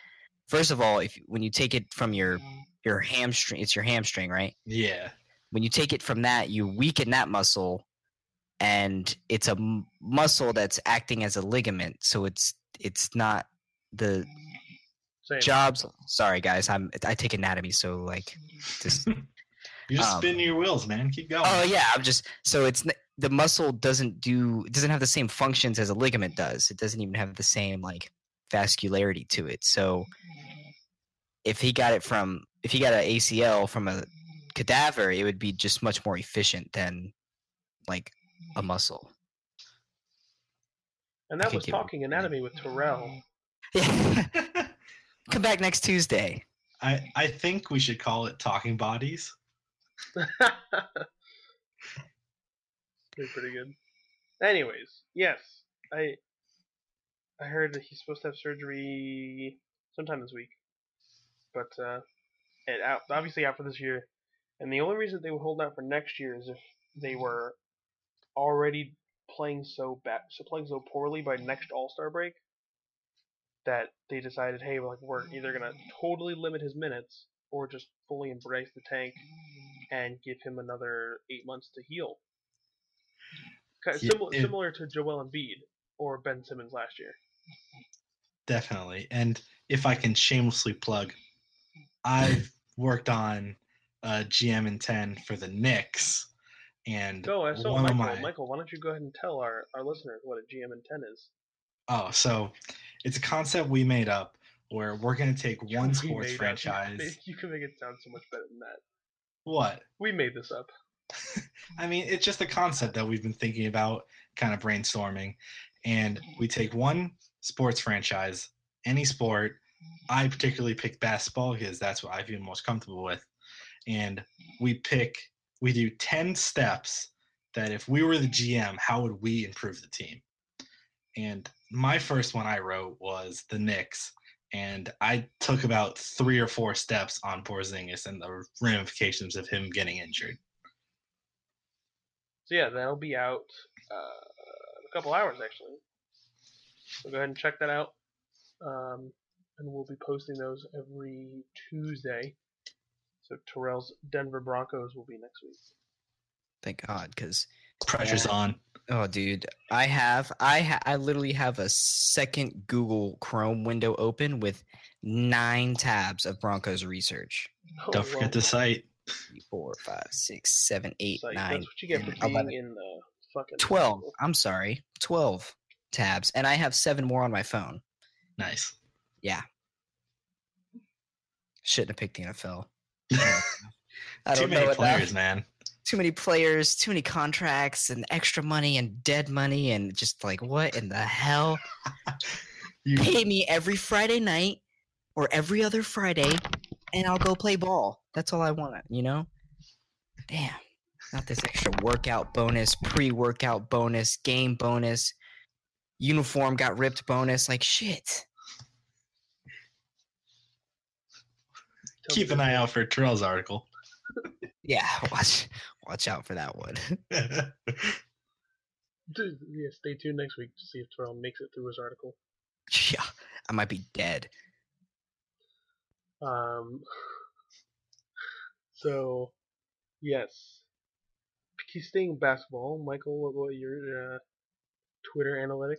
first of all, if when you take it from your mm-hmm. your hamstring, it's your hamstring, right? Yeah. when you take it from that, you weaken that muscle, and it's a m- muscle that's acting as a ligament. So it's it's not the mm-hmm. Same. jobs. Sorry, guys, I'm I take anatomy, so like just. You're just Um, spinning your wheels, man. Keep going. oh yeah, I'm just so it's the muscle doesn't do it doesn't have the same functions as a ligament does. It doesn't even have the same like vascularity to it. So if he got it from if he got an ACL from a cadaver, it would be just much more efficient than like a muscle. and that was give- talking anatomy with Terrell. Yeah. Come back next Tuesday. I, I think we should call it talking bodies. They're pretty good. Anyways, yes, I I heard that he's supposed to have surgery sometime this week, but uh, it out obviously out for this year. And the only reason they would hold out for next year is if they were already playing so bad, so playing so poorly by next All Star break that they decided, hey, like we're either gonna totally limit his minutes or just fully embrace the tank and give him another eight months to heal. Kind of Yeah, similar, it- similar to Joel Embiid or Ben Simmons last year. Definitely. And if I can shamelessly plug, I've worked on uh, GM and 10 for the Knicks. And Go. I saw of Michael. my Michael, why don't you go ahead and tell our, our listeners what a GM in ten is? oh, so it's a concept we made up where we're gonna take one sports up- franchise. You can make it sound so much better than that. What? We made this up. I mean, it's just a concept that we've been thinking about, kind of brainstorming. And we take one sports franchise, any sport. I particularly pick basketball because that's what I feel most comfortable with. And we pick, we do 10 steps that if we were the GM, how would we improve the team? And my first one I wrote was the Knicks. And I took about three or four steps on Porzingis and the ramifications of him getting injured. So yeah, that'll be out uh, in a couple hours actually. So go ahead and check that out. Um, and we'll be posting those every Tuesday. So Terrell's Denver Broncos will be next week. Thank God, because Pressure's Yeah. on. Oh, dude, I have I ha- I literally have a second Google Chrome window open with nine tabs of Broncos research. Oh, Don't forget the site. Three, four, five, six, seven, eight, Like, nine, that's what you get for oh, being in the fucking 12. I'm sorry, 12 tabs. And I have seven more on my phone. Nice. Yeah. Shouldn't have picked the NFL. I Too don't many know players, enough. man. Too many players, too many contracts, and extra money and dead money, and just like, what in the hell? You, Pay me every Friday night or every other Friday, and I'll go play ball. That's all I want, you know? Damn. Not this extra workout bonus, pre workout bonus, game bonus, uniform got ripped bonus. Like, shit. Keep an eye out for Terrell's article. Yeah, watch watch out for that one. Dude, yeah, stay tuned next week to see if Terrell makes it through his article. yeah, I might be dead. Um, so, yes. he's staying basketball. Michael, what, what are your uh, Twitter analytics?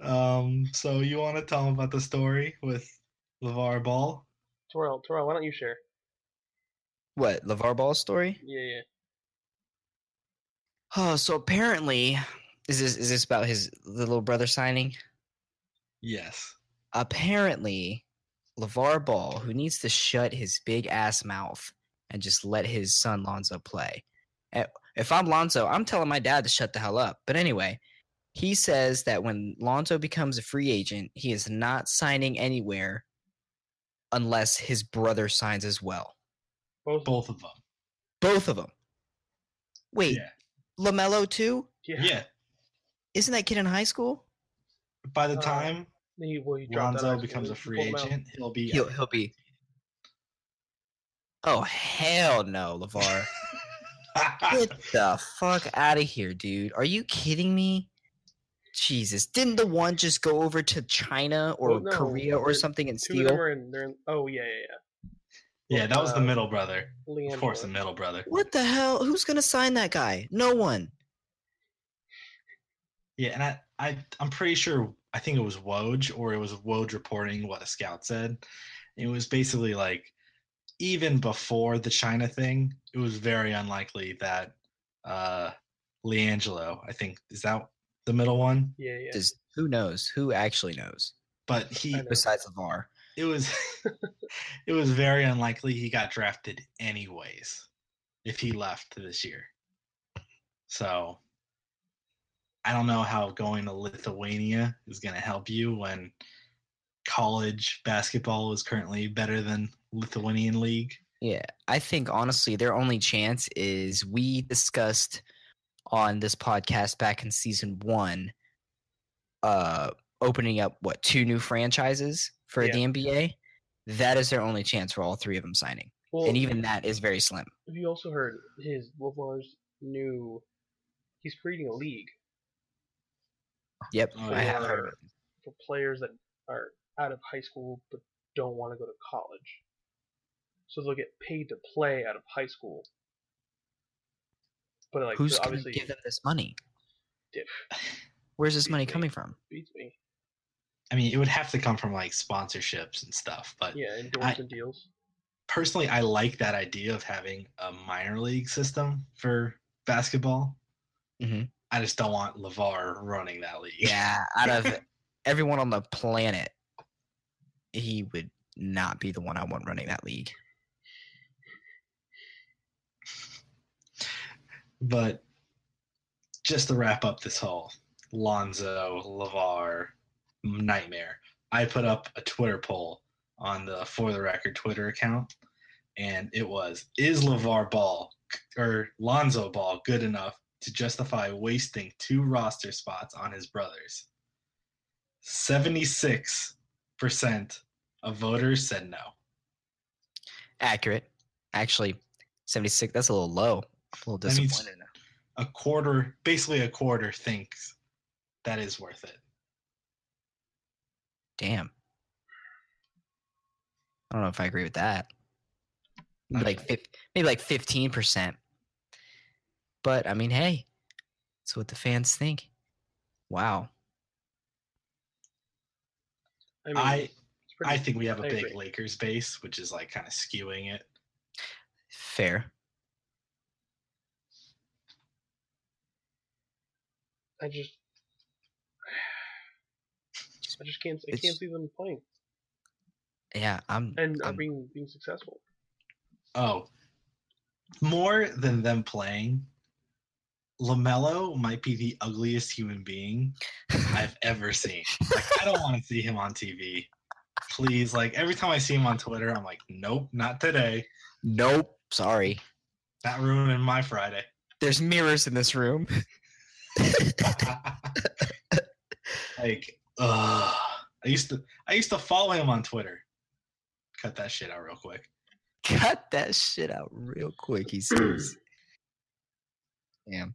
um, so you want to tell him about the story with LaVar Ball? Terrell, Terrell, why don't you share? What, LaVar Ball's story? Yeah, yeah. Oh, so apparently is this is this about his little brother signing? Yes. Apparently, LaVar Ball, who needs to shut his big ass mouth and just let his son Lonzo play. Eh, If I'm Lonzo, I'm telling my dad to shut the hell up. But anyway, he says that when Lonzo becomes a free agent, he is not signing anywhere unless his brother signs as well. Both. Both of them. Both of them. Wait, Yeah. LaMelo too? Yeah. Yeah. Isn't that kid in high school? By the Uh, time He, well, he dropped out of high Lonzo becomes a free pulled out. agent, he'll be. He'll he'll be. Oh hell no, LaVar! Get the fuck out of here, dude! Are you kidding me? Jesus! Didn't the one just go over to China or Well, no, Korea or something and Two of them steal? in. In. Oh yeah, yeah, yeah, that was the middle brother. yeah. Of course, the middle brother. What the hell? Who's gonna sign that guy? No one. Yeah, and I, I, I'm pretty sure. I think it was Woj, or it was Woj reporting what a scout said. It was basically like, even before the China thing, it was very unlikely that uh, LiAngelo, I think, is that the middle one? Yeah, yeah. Does who knows? Who actually knows? But he, know. Besides LaVar. It was, it was very unlikely he got drafted anyways, if he left this year. So I don't know how going to Lithuania is going to help you when college basketball is currently better than Lithuanian league. Yeah, I think honestly, their only chance is we discussed on this podcast back in season one, uh, opening up what two new franchises for Yeah. the NBA. That is their only chance for all three of them signing, Well, and even that is very slim. Have you also heard his LaVar's new? He's creating a league Yep, Oh, I have heard. for players that are out of high school but don't want to go to college. So they'll get paid to play out of high school. But like Who's so going to obviously give them this money? Diff Where's this money Beats me. coming from? beats me. I mean, it would have to come from like sponsorships and stuff, but Yeah, endorsement deals. personally, I like that idea of having a minor league system for basketball. Mhm. I just don't want LaVar running that league. Yeah, out of everyone on the planet, he would not be the one I want running that league. But just to wrap up this whole Lonzo, LaVar nightmare, I put up a Twitter poll on the For the Record Twitter account, and it was Is LaVar Ball or Lonzo Ball good enough to justify wasting two roster spots on his brothers? 76% of voters said no. Accurate. Actually, 76, that's a little low. I'm a little disappointed. A quarter, basically a quarter, thinks that is worth it. Damn. I don't know if I agree with that. Maybe Like maybe like fifteen percent. But I mean, hey, that's what the fans think. Wow. I mean, I I think we have a I big agree. Lakers base, which is like kind of skewing it. Fair. I just, I just can't. I can't see them playing Yeah, I'm. and uh, I'm being being successful. Oh, more than them playing, LaMelo might be the ugliest human being I've ever seen. Like, I don't want to see him on TV. Please, like every time I see him on Twitter, I'm like, nope, not today. nope. Sorry. Not ruining my Friday. There's mirrors in this room. like, ugh. I used to, I used to follow him on Twitter. Cut that shit out real quick. Cut that shit out real quick. He says. Damn.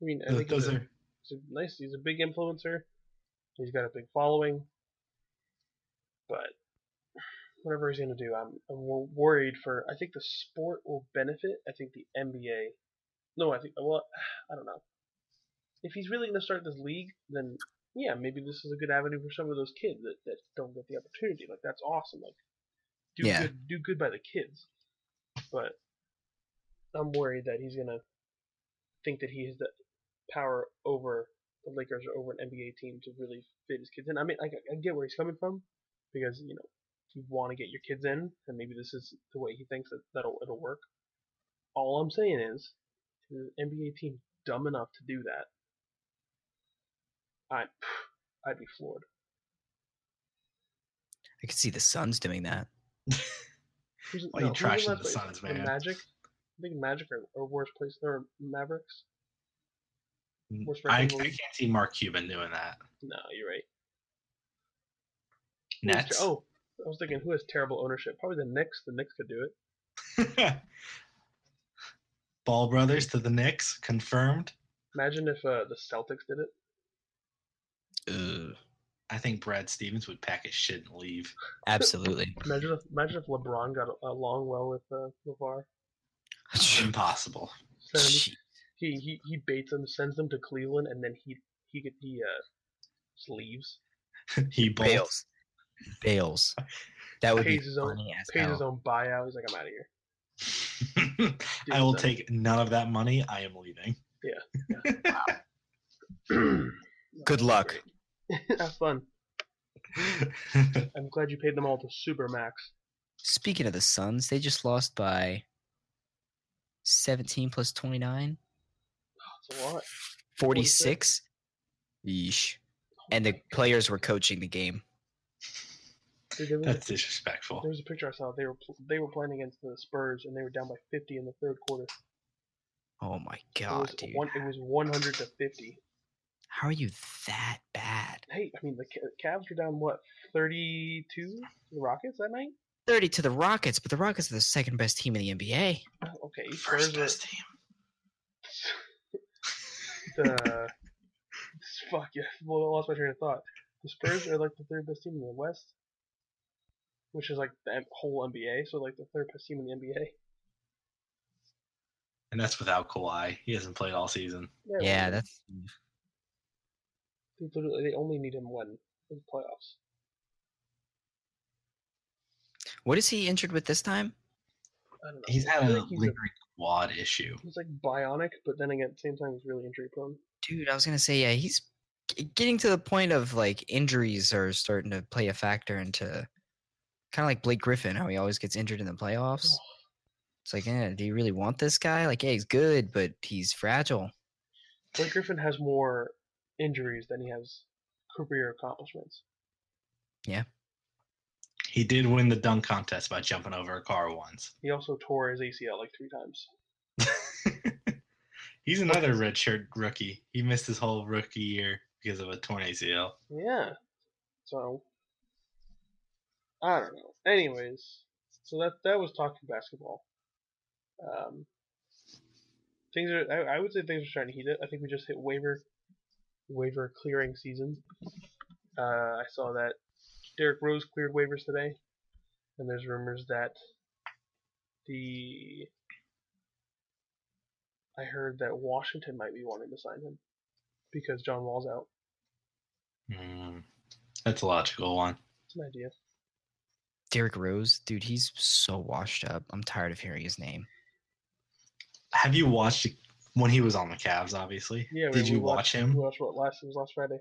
I mean, I Those, think those he's, a, are he's a nice. He's a big influencer. He's got a big following. But whatever he's gonna do, I'm I'm worried for. I think the sport will benefit. I think the NBA. No, I think well, I don't know. If he's really gonna start this league, then yeah, maybe this is a good avenue for some of those kids that, that don't get the opportunity. Like that's awesome. Like do Yeah. good, do good by the kids. But I'm worried that he's gonna think that he has the power over the Lakers or over an NBA team to really fit his kids in. I mean, I, I get where he's coming from because you know you want to get your kids in, and maybe this is the way he thinks that that'll it'll work. All I'm saying is, is an NBA team dumb enough to do that, I I'd be floored. I could see the Suns doing that. Who's, Why you who's in trashing the place? Suns, The man? Magic. I think Magic are, are worst place or Mavericks. Worst I, I record in the can't see Mark Cuban doing that. No, you're right. Who has ter- Nets. Oh, I was thinking who has terrible ownership? Probably the Knicks. The Knicks could do it. Ball brothers to the Knicks confirmed. Imagine if uh, the Celtics did it. Ugh. I think Brad Stevens would pack his shit and leave. Absolutely. Imagine if imagine if LeBron got along well with uh, LaVar. Impossible. Send he, he he baits them, sends them to Cleveland, and then he he get he uh just leaves, he bolts. Bales. Bales. That would be Pays his own- funny as pays his own buyout. He's like, I'm out of here. I will Deal's take none of that money. I am leaving. done. Good luck. Have fun. I'm glad you paid them all to Supermax. Speaking of the Suns, they just lost by 17 plus 29, That's a lot. 46. Yeesh. Oh and the players were coaching the game. Dude, there, was, That's disrespectful. there was a picture I saw. They were they were playing against the Spurs, and they were down by 50 in the third quarter. Oh my it god, was dude. one. It was 100 to 50. How are you that bad? Hey, I mean the Cavs were down what 32 to the Rockets that night. 30 to the Rockets, but the Rockets are the second best team in the NBA. Oh, Okay, First Spurs are best team. the fuck yeah. Well, I lost my train of thought. The Spurs are like the third best team in the West, which is like the whole NBA. So like the third best team in the NBA. And that's without Kawhi. He hasn't played all season. Yeah, well, that's they literally- they only need him when in the playoffs. What is he injured with this time? I don't know. He's I had feel a like lingering quad issue. he's like bionic, but then again, at the same time, he's really injury prone. Dude, I was gonna say yeah. He's getting to the point of like injuries are starting to play a factor into kind of like Blake Griffin, how he always gets injured in the playoffs. Oh. It's like, eh, do you really want this guy? Like, yeah, he's good, but he's fragile. Blake Griffin has more injuries than he has career accomplishments. Yeah. He did win the dunk contest by jumping over a car once. He also tore his ACL like three times. He's another redshirt rookie. He missed his whole rookie year because of a torn ACL. Yeah. So I don't know. Anyways, so that that was talking basketball. Um, things are. I, I would say things are starting to heat up. I think we just hit waiver waiver clearing season. Uh, I saw that Derrick Rose cleared waivers today, and there's rumors that the I heard that Washington might be wanting to sign him because John Wall's out. Mm, that's a logical one. It's an idea. Derrick Rose, dude, he's so washed up. I'm tired of hearing his name. Have you watched it when he was on the Cavs? Obviously, Yeah, Did we you watched- watch him? We watched what last? Was last Friday.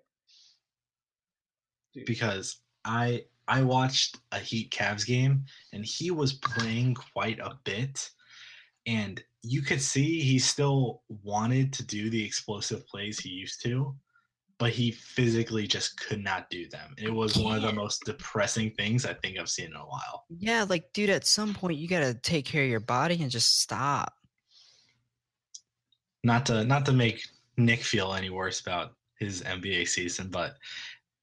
Dude, because I I watched a Heat Cavs game and he was playing quite a bit and you could see he still wanted to do the explosive plays he used to but he physically just could not do them. It was one of the most depressing things I think I've seen in a while. Yeah, like, dude, at some point you gotta take care of your body and just stop. Not to not to make Nick feel any worse about his NBA season, but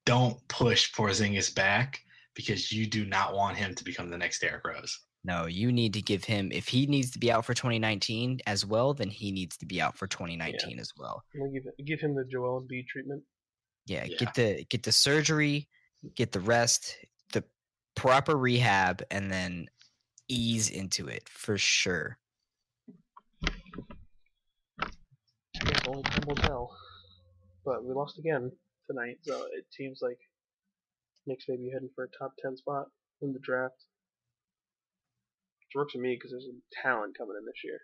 don't push Porzingis back because you do not want him to become the next Derrick Rose. No, you need to give him if he needs to be out for 2019 as well, then he needs to be out for 2019 as well. I'm give give him the Joel Embiid treatment. Yeah, Yeah. get the get the surgery, get the rest, the proper rehab, and then ease into it for sure. Only time will tell. But we lost again tonight, so it seems like Knicks may be heading for a top ten spot in the draft. Which works for me because there's some talent coming in this year.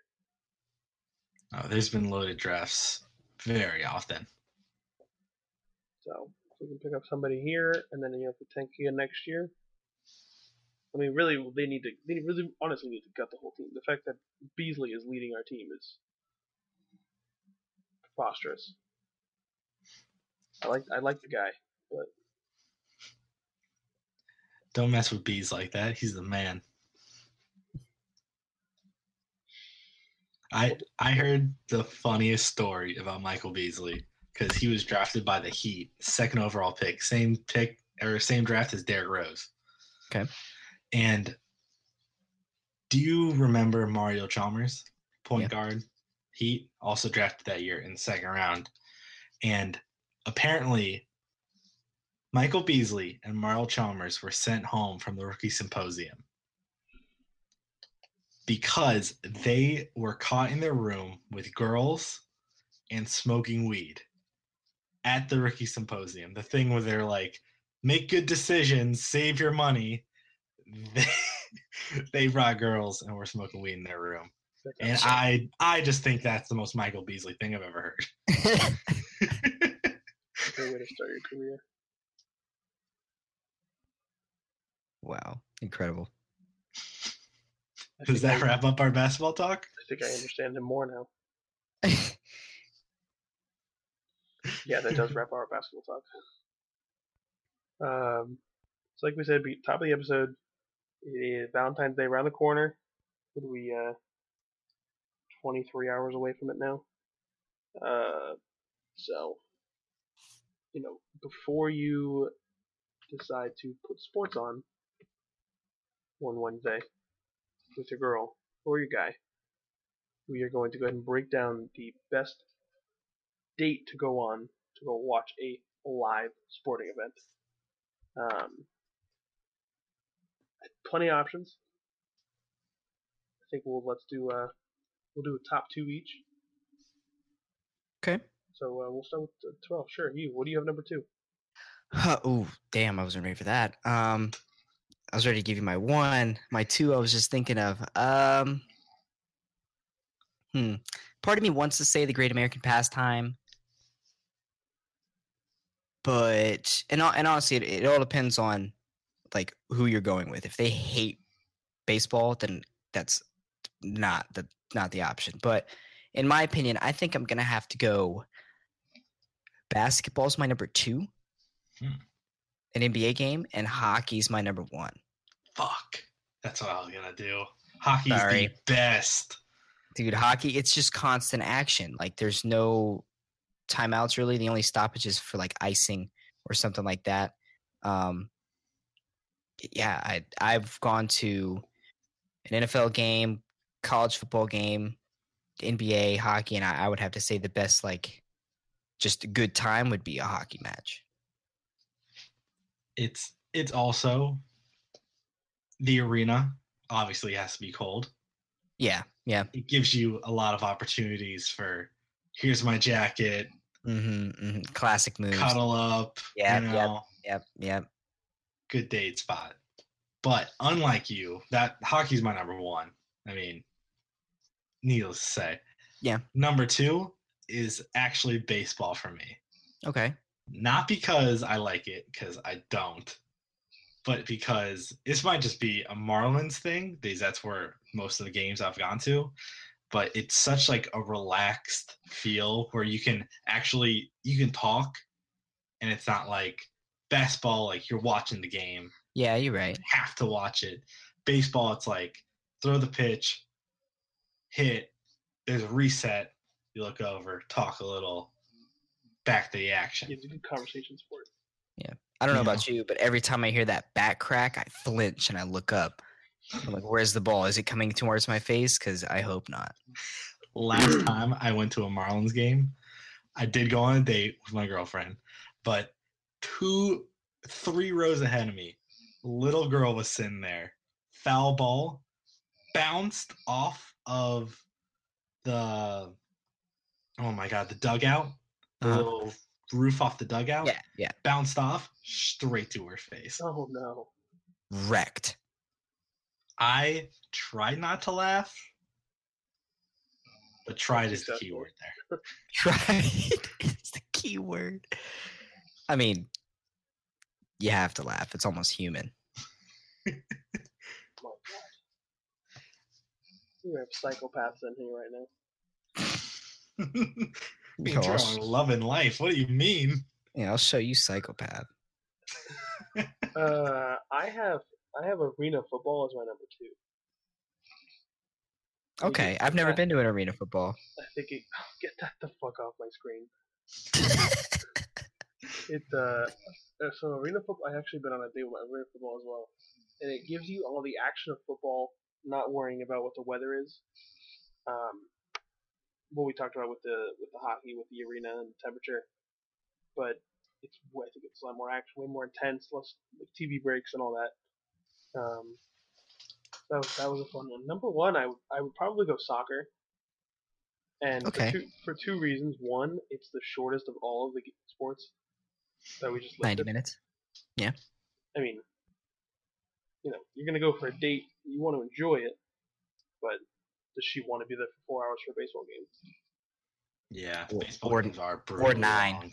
Oh, there's been loaded drafts very often. So we can pick up somebody here, and then you know, if we tank again next year. I mean, really, they need to. They really, honestly, need to gut the whole team. The fact that Beasley is leading our team is preposterous. I like, I like the guy, but Don't mess with bees like that. He's the man. I I heard the funniest story about Michael Beasley because he was drafted by the Heat, second overall pick, same pick or same draft as Derrick Rose. Okay. And do you remember Mario Chalmers, point Yeah. guard, Heat, also drafted that year in the second round, and apparently Michael Beasley and Mario Chalmers were sent home from the rookie symposium because they were caught in their room with girls and smoking weed at the rookie symposium. The thing where they're like, make good decisions, save your money. They, they brought girls and were smoking weed in their room. That's And. I I just think that's the most Michael Beasley thing I've ever heard. great way to start your career. wow, incredible. Does that I, wrap up our basketball talk? I think I understand him more now. Yeah, that does wrap our basketball talk. Um, so like we said, top of the episode. Valentine's Day around the corner. What are we? Uh, 23 hours away from it now. Uh, so you know, before you decide to put sports on one Wednesday with your girl or your guy, we are going to go ahead and break down the best date to go on to go watch a live sporting event. Um, plenty of options. I think we'll let's do uh we'll do a top two each. okay. So uh, we'll start with uh, twelve. Sure, you. What do you have number two? oh, damn, I wasn't ready for that. Um, I was ready to give you my one. My two, I was just thinking of. Um, hmm. Part of me wants to say the Great American Pastime, but and and honestly, it, it all depends on like who you're going with. If they hate baseball, then that's not the not the option. But in my opinion, I think I'm gonna have to go. Basketball's my number two. Hmm. An NBA game and hockey's my number one. Fuck. That's what I was gonna do. Hockey's Sorry. the best. Dude, hockey, it's just constant action. Like there's no timeouts really. The only stoppage is for like icing or something like that. Um yeah, I I've gone to an NFL game, college football game, NBA, hockey, and I, I would have to say the best like just a good time would be a hockey match. It's it's also the arena obviously has to be cold. Yeah, yeah. It gives you a lot of opportunities for here's my jacket, hmm hmm Classic moves. cuddle up, Yeah, you yep. Yep, yep. good date spot. But unlike you, that hockey's my number one. I mean, needless to say. Yeah. Number two is actually baseball for me. Okay. Not because I like it, because I don't, but because this might just be a Marlins thing, because that's where most of the games I've gone to. But it's such like a relaxed feel where you can actually you can talk, and it's not like basketball like you're watching the game Yeah, you're right. have to watch it. Baseball, it's like throw the pitch, hit, there's a reset, you look over, talk a little, back to the action. Gives you good conversation support. I don't know Yeah. about you, but every time I hear that bat crack, I flinch and I look up. I'm like, where's the ball? Is it coming towards my face? Because I hope not. Last time I went to a Marlins game, I did go on a date with my girlfriend, but two, three rows ahead of me, little girl was sitting there, foul ball, bounced off of the, oh my god, the dugout, the Uh-huh. little roof off the dugout, Yeah, yeah. bounced off straight to her face. Oh no. Wrecked. I tried not to laugh, but tried is the key word there. Right. it's the key word. I mean, you have to laugh. It's almost human. My God. We have psychopaths in here right now. Me Yo, too, I'll, loving life. What do you mean? yeah, I'll show you psychopath. Uh, I have I have arena football as my number two. We Okay, I've never that. been to an arena football. I think it, get that the fuck off my screen. It uh, uh, so arena football. I've actually been on a date with arena football as well, and it gives you all the action of football, not worrying about what the weather is. Um, what we talked about with the with the hockey, with the arena and the temperature, but it's I think it's a lot more action, way more intense, less like TV breaks and all that. Um, that was, that was a fun one. Number one, I would I would probably go soccer. And Okay. for, two, for two reasons. One, it's the shortest of all of the sports that we just Ninety minutes. Yeah. I mean, you know, you're gonna go for a date. You want to enjoy it, but does she want to be there for four hours for a baseball game? Yeah, Or- baseball or- games are or nine.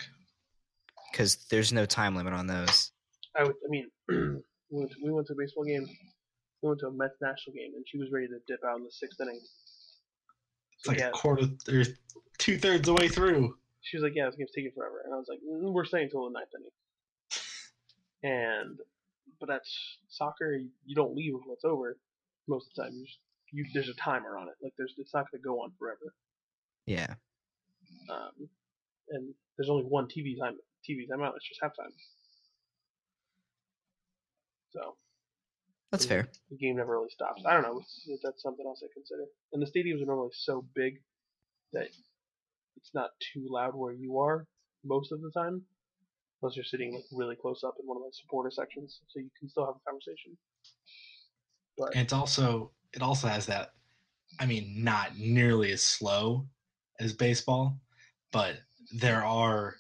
Because there's no time limit on those. I would. I mean, we went to, we went to a baseball game. We went to a Mets national game, and she was ready to dip out in the sixth inning. It's like Yeah. a quarter or two thirds of the way through. She was like, "Yeah, this game's taking forever," and I was like, mm, "We're staying until the ninth inning." And but that's soccer. You don't leave until it's over. Most of the time, you, just, you there's a timer on it. Like there's it's not going to go on forever. Yeah. Um, and there's only one TV time TV time timeout. It's just halftime. So That's fair. The game never really stops. I don't know. That's something else I consider. And the stadiums are normally so big that it's not too loud where you are most of the time, unless you're sitting like really close up in one of the supporter sections, so you can still have a conversation. But And it's also it also has that I mean, not nearly as slow as baseball, but there are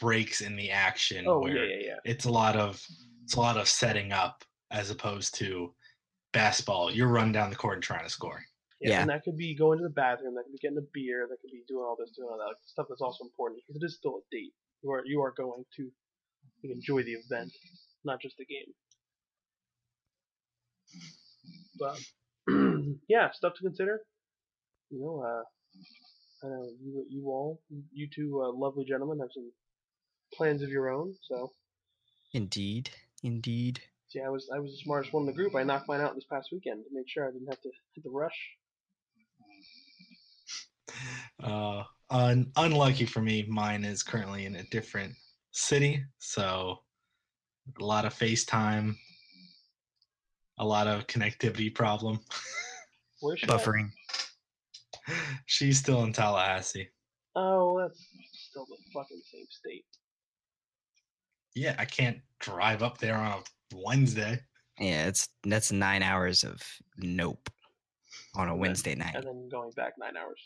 breaks in the action oh where yeah, yeah, yeah. it's a lot of it's a lot of setting up as opposed to basketball. You're running down the court and trying to score. Yeah, Yeah. and that could be going to the bathroom. That could be getting a beer. That could be doing all this, doing all that like, stuff. That's also important because it is still a date. You are you are going to enjoy the event, not just the game. But yeah, stuff to consider. You know, uh, I know you you all, you two uh, lovely gentlemen, have some plans of your own. So Indeed. Indeed. see, I was I was the smartest one in the group. I knocked mine out this past weekend to make sure I didn't have to hit the rush. Uh, un- unlucky for me, mine is currently in a different city, so a lot of FaceTime, a lot of connectivity problem. Where's she? at? Buffering. She's still in Tallahassee. Oh, that's still the fucking same state. Yeah, I can't drive up there on a Wednesday. Yeah, it's that's nine hours of nope on a Wednesday night. and then going back nine hours.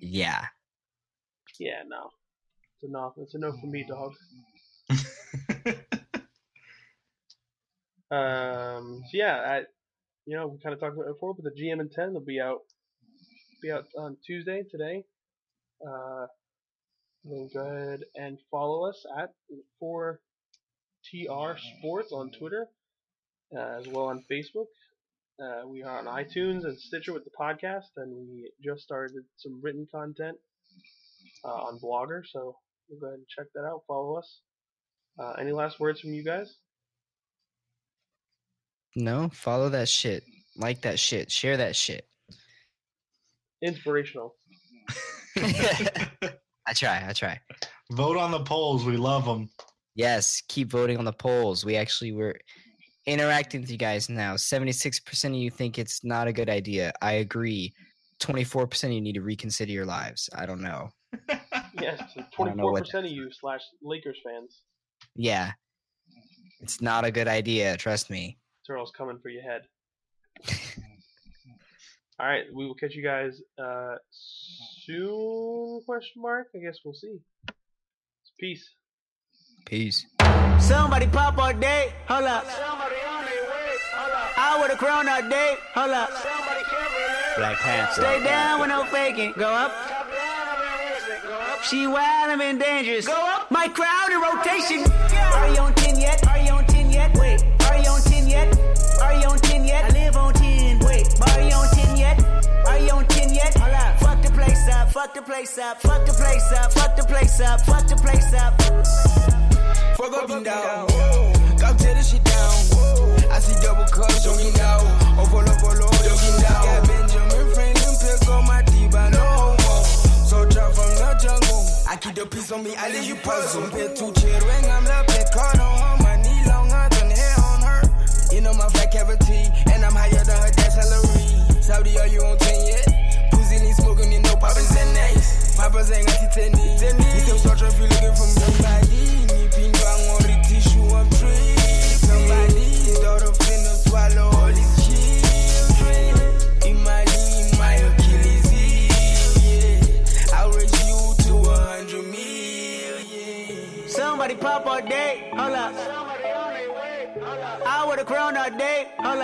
Yeah. Yeah, no. It's enough. It's enough for me, dog. Um, so yeah, I, you know, we kind of talked about it before, but the GM and 10 will be out, be out on Tuesday today. Uh, then go ahead and follow us at 4TR Sports on Twitter, uh, as well on Facebook. Uh, we are on iTunes and Stitcher with the podcast, and we just started some written content uh, on Blogger, so we'll go ahead and check that out. Follow us. Uh, any last words from you guys? No, follow that shit. Like that shit. Share that shit. Inspirational. I try. I try. Vote on the polls. We love them. Yes, keep voting on the polls. We actually were interacting with you guys now. 76% of you think it's not a good idea. I agree. 24% of you need to reconsider your lives. I don't know. Yes, don't know what 24% of you slash Lakers fans. Yeah. It's not a good idea, trust me. Turtle's coming for your head. All right, we will catch you guys uh, soon? Question mark. I guess we'll see. Peace. Peace. Somebody pop all day, hold up. I would've grown all day, hold up. Black Panther. Stay down with no faking, go up. She wild and been dangerous. Go up. My crowd in rotation. Are you on 10 yet? Are you on 10 yet? Wait. Are you on 10 yet? Are you on 10 yet? I live on 10. Wait. Are you on 10 yet? Are you on 10 yet? Hold up. Fuck the place up. Fuck the place up. Fuck the place up. Fuck the place up. Fuck the place up. Fuck up and down. Come tear this shit down. I see double cups, jogging down. Oh, on me, I leave you puzzle. Pet two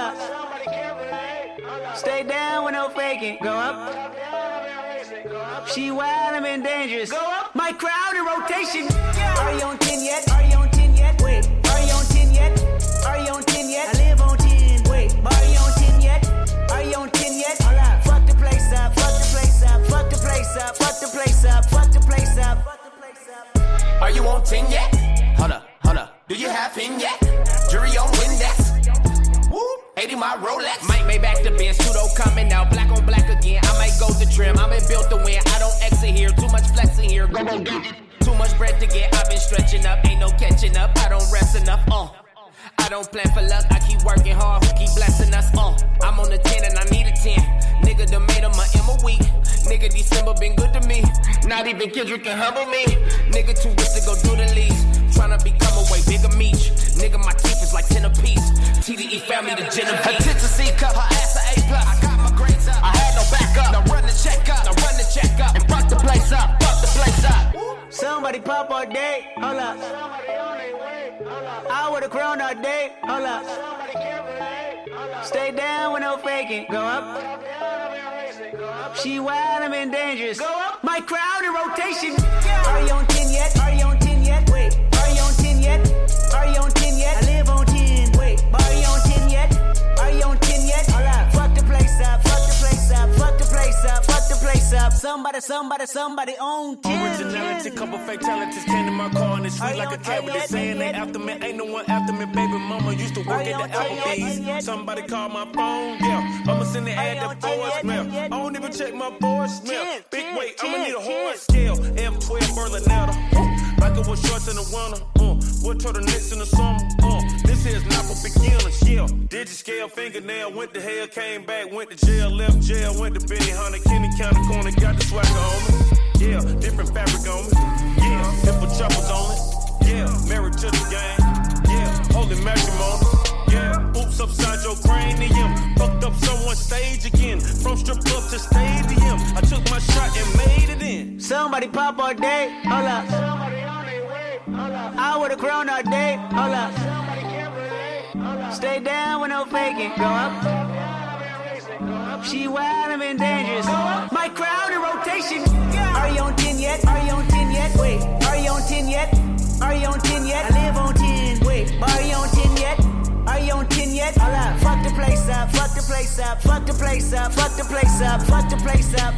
up. Stay down with no faking, go up. She wild I'm in dangerous. Go up. My crowd in rotation. Are you on 10 yet? Are you on 10 yet? Wait. Are you on 10 yet? Are you on 10 yet? I live on 10. Wait. Are you on 10 yet? Are you on 10 yet? Hold up. Fuck the place up. Fuck the place up. Fuck the place up. Fuck the place up. Fuck the place up. Fuck the place up. Are you on 10 yet? Hold up, hold up. Do you have him yet? 80 my Rolex. Mike made back the Benz, pseudo coming out, black on black again. I might go to trim, I'm built to win. I don't exit here, too much flexing here. Go, go. Too much bread to get, I've been stretching up, ain't no catching up. I don't rest enough, uh. I don't plan for luck, I keep working hard, who keep blessing us, uh. I'm on the 10 and I need a 10. Nigga done made him a M a week. Nigga, December been good to me. Not even Kendrick can humble me. Nigga, too rich to go do the least. Tryna become a way bigger meat. Nigga, my teeth is like 10 apiece. TDE family, the Genevieve. Attention C cup, her ass a A plus. I got my grades up. I had no backup. Now run the check up. Now run the check up. And fuck the place up. Fuck the place up. Somebody pop all day, hold up. I would've grown all day. Hold up. Stay down with no faking. Go up. She wild, I'm in dangerous. Go up. My crowd in rotation. Are you on 10 yet? Are you on 10 yet? Wait. Are you on 10 yet? Are you on 10 yet? I live on 10. Wait. Are you on 10 yet? Are you on 10 yet? Hold up. Fuck the place up. Place up. Fuck the place up. Somebody, somebody, somebody on 10. Originality, couple fatalities came to my car and it's sweet like a cavity. They saying they after me, ain't no one after me. Baby mama used to work at the Applebee's. Somebody called my phone, yeah. I'ma send the ad to voicemail. I don't even check my voicemail. Big weight, I'ma need a horse scale. F12 Berlinetta. Like it was shorts in the winter. Uh, what turtlenecks in the summer? Uh, this not for beginners, yeah. Digit scale fingernail, went to hell, came back, went to jail, left jail, went to Benny Hunter, Kenny County Corner, got the swagger on me. Yeah, different fabric on me. Yeah, different choppers on it. Yeah, married to the game. Yeah, holy matrimony. Yeah, oops upside your cranium. Fucked up someone's stage again. From strip club to stadium. I took my shot and made it in. Somebody pop all day. Hold up. I would have grown all day. Hold up. Stay down with no faking. Go up. She wild, I'm in dangerous. My crowd in rotation. Are you on 10 yet? Are you on 10 yet? Wait. Are you on 10 yet? Are you on 10 yet? I live on 10. Wait. Are you on 10 yet? Are you on 10 yet? Hold up. Fuck the place up. Fuck the place up. Fuck the place up. Fuck the place up. Fuck the place up.